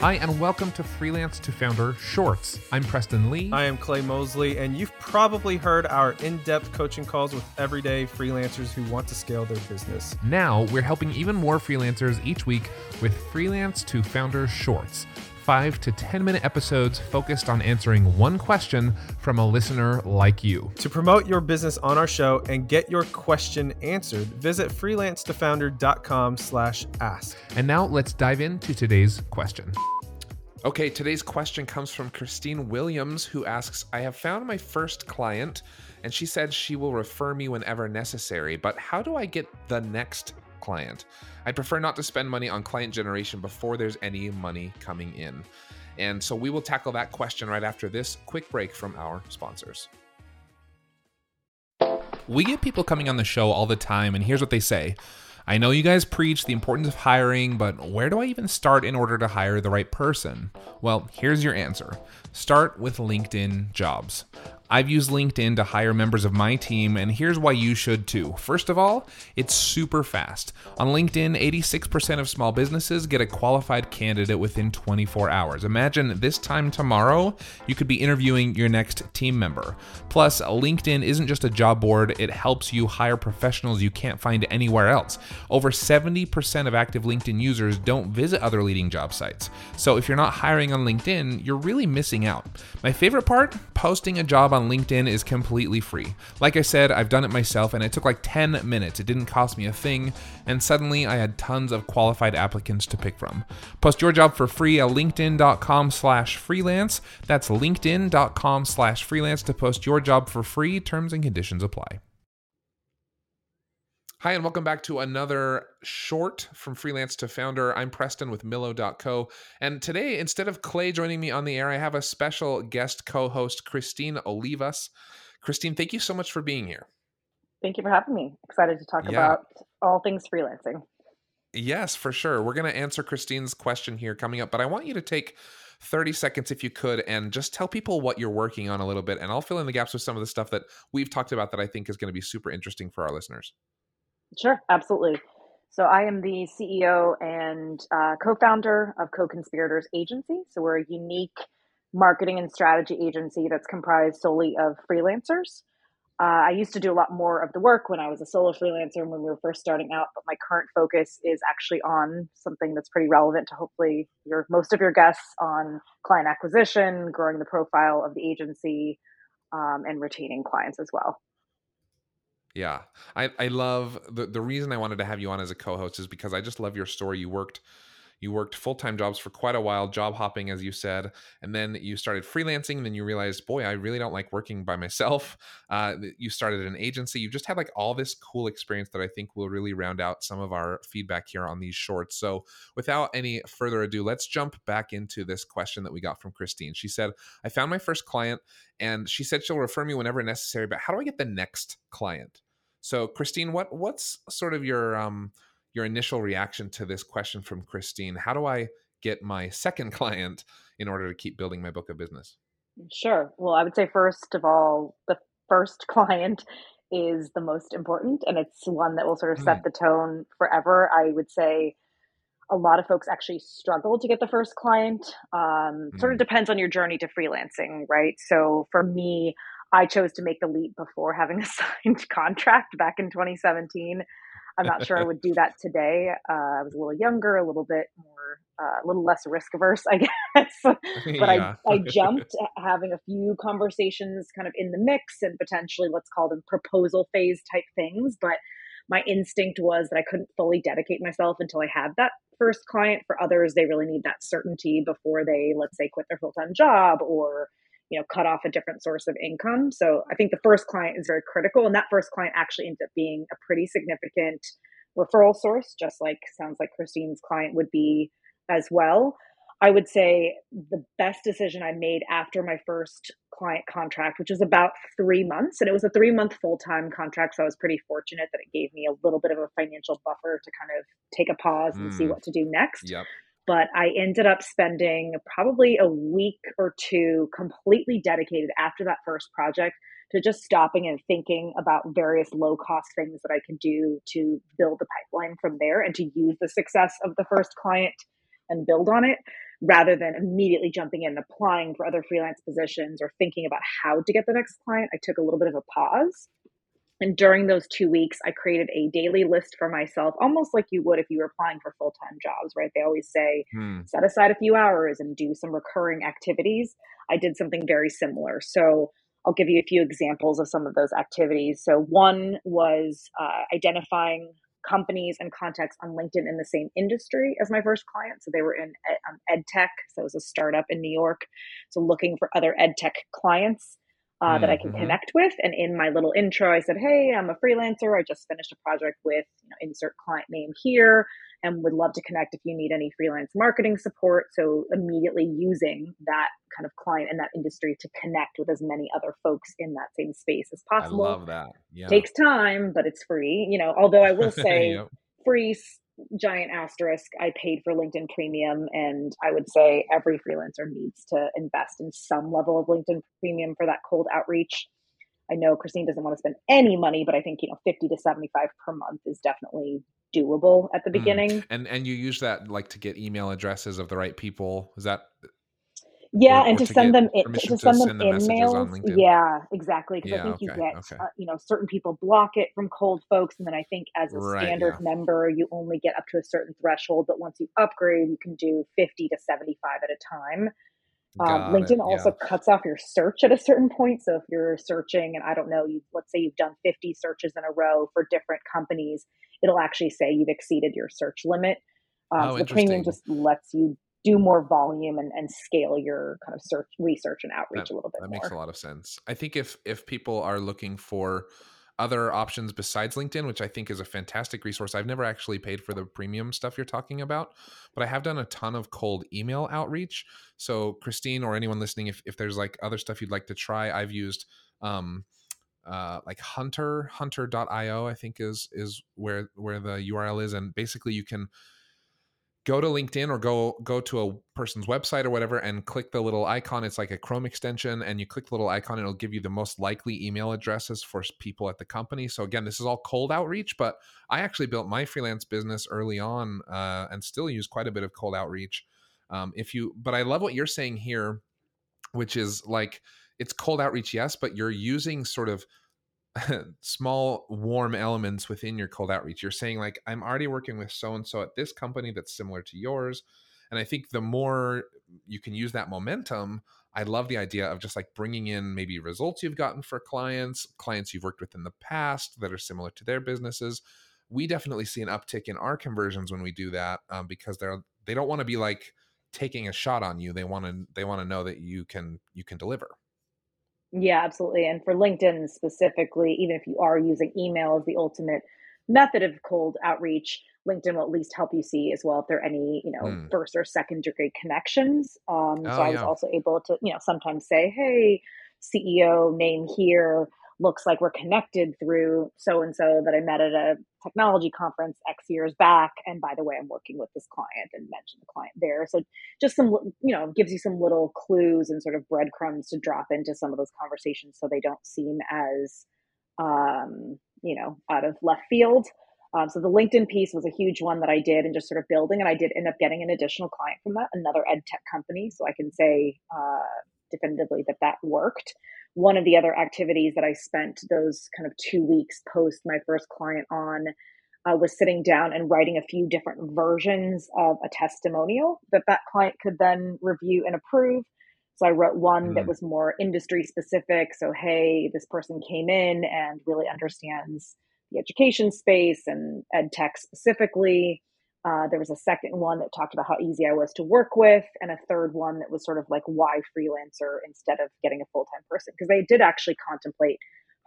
Hi, and welcome to Freelance to Founder Shorts. I'm Preston Lee. I am Clay Mosley, and you've probably heard our in depth coaching calls with everyday freelancers who want to scale their business. Now, we're helping even more freelancers each week with Freelance to Founder Shorts. Five to 10 minute episodes focused on answering one question from a listener like you. To promote your business on our show and get your question answered, visit freelancetofounder.com slash ask. And now let's dive into today's question. Okay, today's question comes from Christine Williams, who asks I have found my first client, and she said she will refer me whenever necessary, but how do I get the next client? I'd prefer not to spend money on client generation before there's any money coming in. And so we will tackle that question right after this quick break from our sponsors. We get people coming on the show all the time, and here's what they say. I know you guys preach the importance of hiring, but where do I even start in order to hire the right person? Well, here's your answer start with LinkedIn jobs. I've used LinkedIn to hire members of my team, and here's why you should too. First of all, it's super fast. On LinkedIn, 86% of small businesses get a qualified candidate within 24 hours. Imagine this time tomorrow, you could be interviewing your next team member. Plus, LinkedIn isn't just a job board, it helps you hire professionals you can't find anywhere else. Over 70% of active LinkedIn users don't visit other leading job sites. So if you're not hiring on LinkedIn, you're really missing out. My favorite part posting a job on LinkedIn is completely free. Like I said, I've done it myself and it took like 10 minutes. It didn't cost me a thing, and suddenly I had tons of qualified applicants to pick from. Post your job for free at linkedin.com slash freelance. That's linkedin.com slash freelance to post your job for free. Terms and conditions apply. Hi, and welcome back to another short from freelance to founder. I'm Preston with Millo.co. And today, instead of Clay joining me on the air, I have a special guest co host, Christine Olivas. Christine, thank you so much for being here. Thank you for having me. Excited to talk yeah. about all things freelancing. Yes, for sure. We're going to answer Christine's question here coming up, but I want you to take 30 seconds if you could and just tell people what you're working on a little bit and I'll fill in the gaps with some of the stuff that we've talked about that I think is going to be super interesting for our listeners. Sure, absolutely. So I am the CEO and uh, co-founder of Co-Conspirators Agency. So we're a unique marketing and strategy agency that's comprised solely of freelancers. Uh, I used to do a lot more of the work when I was a solo freelancer when we were first starting out, but my current focus is actually on something that's pretty relevant to hopefully your most of your guests on client acquisition, growing the profile of the agency, um, and retaining clients as well. Yeah. I, I love the, the reason I wanted to have you on as a co-host is because I just love your story. You worked you worked full-time jobs for quite a while, job hopping as you said, and then you started freelancing and then you realized, boy, I really don't like working by myself. Uh, you started an agency. You just had like all this cool experience that I think will really round out some of our feedback here on these shorts. So without any further ado, let's jump back into this question that we got from Christine. She said, I found my first client and she said she'll refer me whenever necessary, but how do I get the next client? So, Christine, what what's sort of your um, your initial reaction to this question from Christine? How do I get my second client in order to keep building my book of business? Sure. Well, I would say first of all, the first client is the most important, and it's one that will sort of set mm. the tone forever. I would say a lot of folks actually struggle to get the first client. Um, mm. Sort of mm. depends on your journey to freelancing, right? So for me, I chose to make the leap before having a signed contract back in 2017. I'm not sure I would do that today. Uh, I was a little younger, a little bit more, uh, a little less risk averse, I guess. but yeah. I, I jumped having a few conversations kind of in the mix and potentially let's call them proposal phase type things. But my instinct was that I couldn't fully dedicate myself until I had that first client. For others, they really need that certainty before they, let's say, quit their full time job or you know cut off a different source of income. So i think the first client is very critical and that first client actually ends up being a pretty significant referral source just like sounds like christine's client would be as well. I would say the best decision i made after my first client contract which was about three months and it was a three month full-time contract so i was pretty fortunate that it gave me a little bit of a financial buffer to kind of take a pause and mm. see what to do next. Yep but I ended up spending probably a week or two completely dedicated after that first project to just stopping and thinking about various low cost things that I could do to build the pipeline from there and to use the success of the first client and build on it. rather than immediately jumping in and applying for other freelance positions or thinking about how to get the next client, I took a little bit of a pause. And during those two weeks, I created a daily list for myself, almost like you would if you were applying for full time jobs, right? They always say hmm. set aside a few hours and do some recurring activities. I did something very similar. So I'll give you a few examples of some of those activities. So, one was uh, identifying companies and contacts on LinkedIn in the same industry as my first client. So they were in ed, um, ed tech. So it was a startup in New York. So looking for other ed tech clients uh, mm-hmm. that I can mm-hmm. connect with. And in my little intro, I said, "Hey, I'm a freelancer. I just finished a project with you know, insert client name here, and would love to connect if you need any freelance marketing support." So immediately using that kind of client in that industry to connect with as many other folks in that same space as possible. I love that. Yeah, takes time, but it's free. You know, although I will say, yep. free giant asterisk i paid for linkedin premium and i would say every freelancer needs to invest in some level of linkedin premium for that cold outreach i know christine doesn't want to spend any money but i think you know 50 to 75 per month is definitely doable at the mm. beginning mm. and and you use that like to get email addresses of the right people is that yeah, or, and or to, to, send them to, to send them send emails. Yeah, exactly. Because yeah, I think okay, you get okay. uh, you know certain people block it from cold folks, and then I think as a right, standard yeah. member, you only get up to a certain threshold. But once you upgrade, you can do fifty to seventy five at a time. Um, LinkedIn it, also yeah. cuts off your search at a certain point. So if you're searching, and I don't know, you let's say you've done 50 searches in a row for different companies, it'll actually say you've exceeded your search limit. Um, oh, so the premium just lets you do more volume and, and scale your kind of search research and outreach that, a little bit that more. makes a lot of sense i think if if people are looking for other options besides linkedin which i think is a fantastic resource i've never actually paid for the premium stuff you're talking about but i have done a ton of cold email outreach so christine or anyone listening if, if there's like other stuff you'd like to try i've used um, uh, like hunter hunter.io i think is is where where the url is and basically you can go to linkedin or go go to a person's website or whatever and click the little icon. It's like a chrome extension and you click the little icon and it'll give you the most likely email addresses for people at the company. So again this is all cold outreach but i actually built my freelance business early on uh, and still use quite a bit of cold outreach. Um, if you but i love what you're saying here which is like it's cold outreach yes but you're using sort of small warm elements within your cold outreach. You're saying like I'm already working with so and so at this company that's similar to yours. And I think the more you can use that momentum, I love the idea of just like bringing in maybe results you've gotten for clients, clients you've worked with in the past that are similar to their businesses. We definitely see an uptick in our conversions when we do that um, because they're they don't want to be like taking a shot on you. They want to they want to know that you can you can deliver. Yeah, absolutely. And for LinkedIn specifically, even if you are using email as the ultimate method of cold outreach, LinkedIn will at least help you see as well if there are any, you know, mm. first or second degree connections. Um, oh, so I was yeah. also able to, you know, sometimes say, hey, CEO name here, looks like we're connected through so and so that I met at a technology conference X years back. And by the way, I'm working with this client and mention the client there. So just some, you know, gives you some little clues and sort of breadcrumbs to drop into some of those conversations so they don't seem as, um, you know, out of left field. Um, so the LinkedIn piece was a huge one that I did and just sort of building. And I did end up getting an additional client from that, another ed tech company. So I can say uh, definitively that that worked one of the other activities that I spent those kind of two weeks post my first client on uh, was sitting down and writing a few different versions of a testimonial that that client could then review and approve. So I wrote one mm. that was more industry specific. So, hey, this person came in and really understands the education space and ed tech specifically. Uh, there was a second one that talked about how easy I was to work with, and a third one that was sort of like why freelancer instead of getting a full time person because they did actually contemplate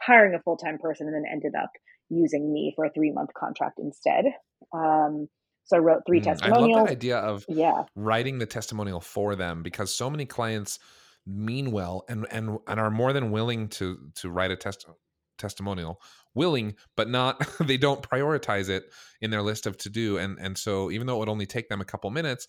hiring a full time person and then ended up using me for a three month contract instead. Um, so I wrote three mm, testimonials. I love that idea of yeah. writing the testimonial for them because so many clients mean well and and and are more than willing to to write a test testimonial willing but not they don't prioritize it in their list of to do and and so even though it would only take them a couple minutes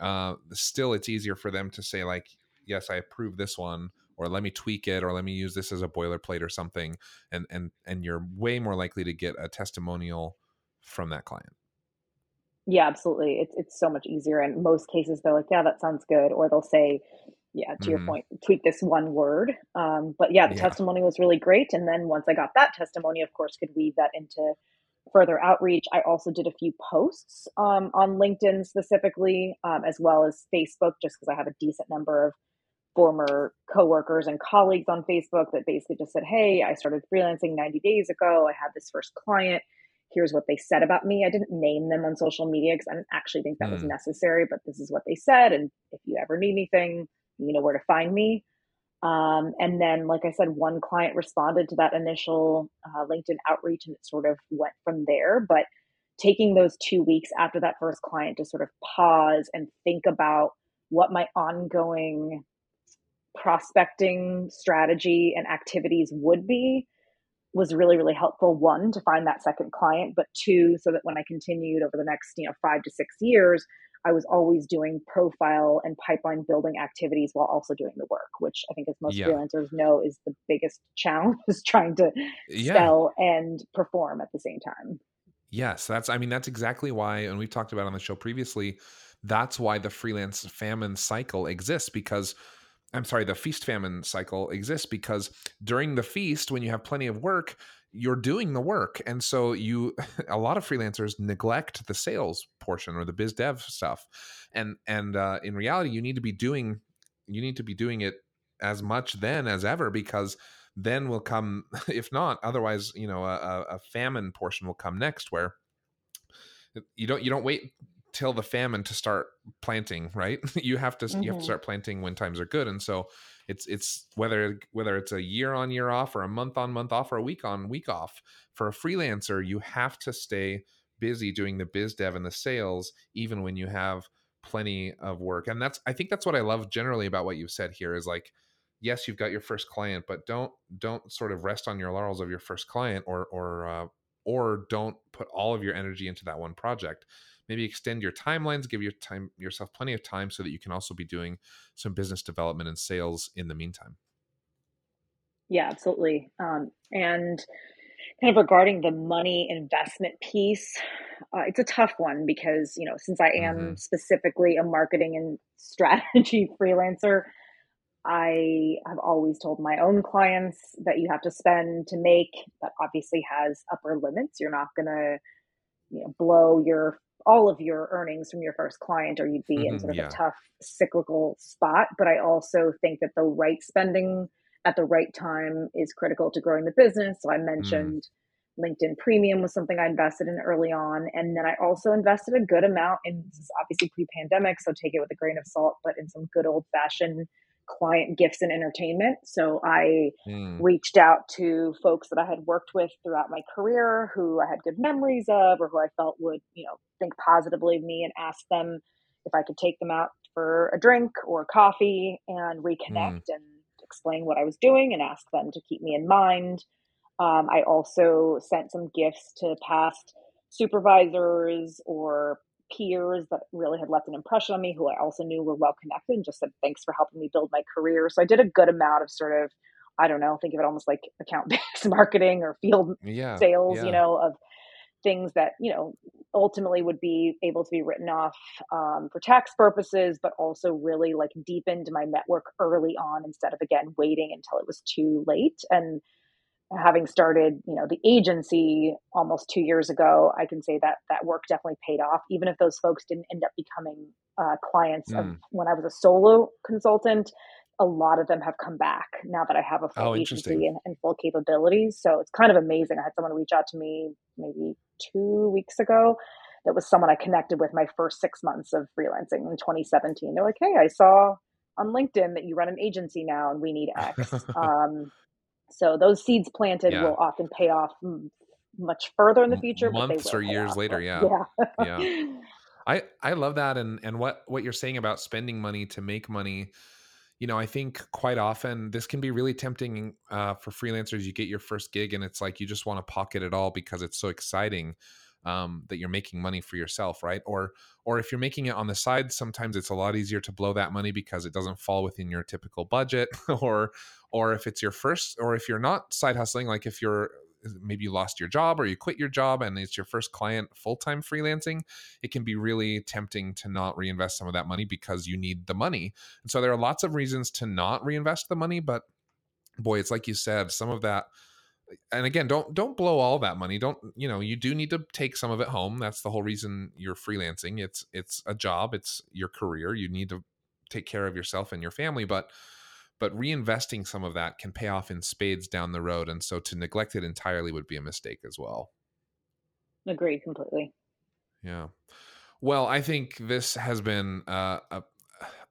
uh still it's easier for them to say like yes i approve this one or let me tweak it or let me use this as a boilerplate or something and and and you're way more likely to get a testimonial from that client Yeah, absolutely. It's it's so much easier. In most cases, they're like, "Yeah, that sounds good," or they'll say, "Yeah, to your hmm point, tweak this one word." Um, but yeah, the Yeah. testimony was really great. And then once I got that testimony, of course, could weave that into further outreach. I also did a few posts um, on LinkedIn specifically, um, as well as Facebook, just because I have a decent number of former coworkers and colleagues on Facebook that basically just said, Hey, I started freelancing 90 days ago. I had this first client. Here's what they said about me. I didn't name them on social media because I didn't actually think that was Mm. necessary, but this is what they said. And if you ever need anything, you know where to find me. Um, and then, like I said, one client responded to that initial uh, LinkedIn outreach and it sort of went from there. But taking those two weeks after that first client to sort of pause and think about what my ongoing prospecting strategy and activities would be was really really helpful one to find that second client but two so that when i continued over the next you know 5 to 6 years i was always doing profile and pipeline building activities while also doing the work which i think as most Yeah. freelancers know is the biggest challenge is trying to Yeah. sell and perform at the same time Yes, that's I mean that's exactly why and we've talked about on the show previously, that's why the freelance famine cycle exists because I'm sorry, the feast famine cycle exists because during the feast when you have plenty of work, you're doing the work. And so you a lot of freelancers neglect the sales portion or the biz dev stuff. And and uh in reality you need to be doing you need to be doing it as much then as ever because then will come if not otherwise you know a, a famine portion will come next where you don't you don't wait till the famine to start planting right? You have to you have to start planting when times are good and so it's it's whether whether it's a year on year off or a month on month off or a week on week off for a freelancer you have to stay busy doing the biz dev and the sales even when you have plenty of work and that's i think that's what i love generally about what you've said here is like yes you've got your first client but don't don't sort of rest on your laurels of your first client or or uh, or don't put all of your energy into that one project maybe extend your timelines give your time yourself plenty of time so that you can also be doing some business development and sales in the meantime. Yeah absolutely. Um, and kind of regarding the money investment piece uh, it's a tough one because you know since i am specifically a marketing and strategy freelancer i have always told my own clients that you have to spend to make that obviously has upper limits. You're not going to you know blow your all of your earnings from your first client or you'd be in sort of a tough cyclical spot but i also think that the right spending at the right time is critical to growing the business. So i mm, mentioned linkedin premium was something i invested in early on and then i also invested a good amount in this is obviously pre-pandemic so take it with a grain of salt but in some good old fashioned client gifts and entertainment. So i mm, reached out to folks that I had worked with throughout my career who I had good memories of or who I felt would, you know, think positively of me and asked them if I could take them out for a drink or coffee and mm, reconnect and explain what I was doing and ask them to keep me in mind. Um, I also sent some gifts to past supervisors or peers that really had left an impression on me who I also knew were well connected and just said thanks for helping me build my career. So I did a good amount of sort of I don't know, think of it almost like account based marketing or field yeah sales, you know, of things that, you know, ultimately would be able to be written off um, for tax purposes, but also really like deepened my network early on instead of again waiting until it was too late. And having started, you know, the agency almost two years ago, I can say that that work definitely paid off. Even if those folks didn't end up becoming uh, clients of mm. when I was a solo consultant, a lot of them have come back now that I have a full oh agency and, and full capabilities. So it's kind of amazing. I had someone reach out to me maybe two weeks ago. That was someone I connected with my first six months of freelancing in 2017. They're like, "Hey, I saw on LinkedIn that you run an agency now, and we need X." Um, so those seeds planted yeah will often pay off much further in the future, months or years off. later yeah yeah yeah. I I love that and and what what you're saying about spending money to make money. You know, I think quite often this can be really tempting uh, for freelancers. You get your first gig and it's like you just want to pocket it all because it's so exciting um, that you're making money for yourself, right? Or or if you're making it on the side, sometimes it's a lot easier to blow that money because it doesn't fall within your typical budget. or or if it's your first, or if you're not side hustling, like if you're maybe you lost your job or you quit your job and it's your first client full time freelancing, it can be really tempting to not reinvest some of that money because you need the money. And so there are lots of reasons to not reinvest the money, but boy, it's like you said, some of that and again don't don't blow all that money. Don't you know you do need to take some of it home. That's the whole reason you're freelancing. It's it's a job. It's your career. You need to take care of yourself and your family. But but reinvesting some of that can pay off in spades down the road and so to neglect it entirely would be a mistake as well. Agreed completely. Yeah. Well i think this has been uh, a,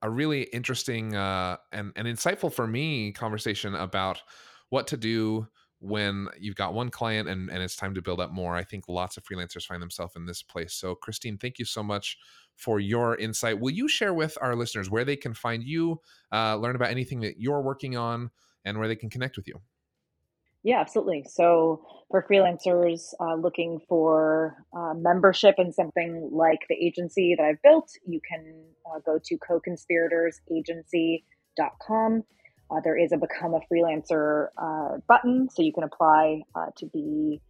a really interesting uh, and, and insightful for me conversation about what to do when you've got one client and, and it's time to build up more. I think lots of freelancers find themselves in this place. So, Christine, thank you so much for your insight. Will you share with our listeners where they can find you, uh, learn about anything that you're working on, and where they can connect with you? Yeah, absolutely. So, for freelancers uh, looking for uh, membership in something like the agency that I've built, you can uh, go to co-conspiratorsagency.com uh, there is a become a freelancer uh, button, so you can apply uh, to be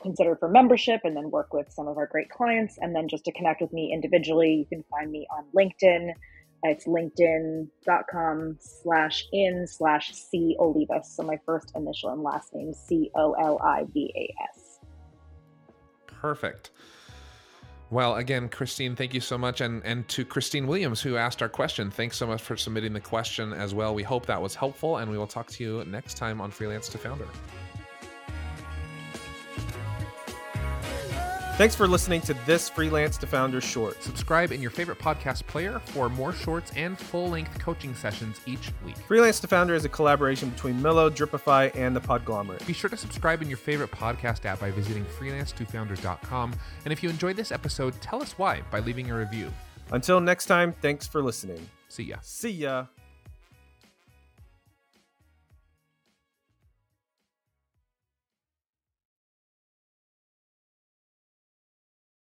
considered for membership and then work with some of our great clients. And then just to connect with me individually, you can find me on LinkedIn. It's linkedin.com slash in slash C Olivas. So my first initial and last name, C O L I V A S. Perfect. Well, again, Christine, thank you so much. And, and to Christine Williams, who asked our question, thanks so much for submitting the question as well. We hope that was helpful, and we will talk to you next time on Freelance to Founder. Thanks for listening to this Freelance to Founder short. Subscribe in your favorite podcast player for more shorts and full length coaching sessions each week. Freelance to Founder is a collaboration between Millo, Dripify, and the Podglomerate. Be sure to subscribe in your favorite podcast app by visiting freelancetofounder.com. And if you enjoyed this episode, tell us why by leaving a review. Until next time, thanks for listening. See ya. See ya.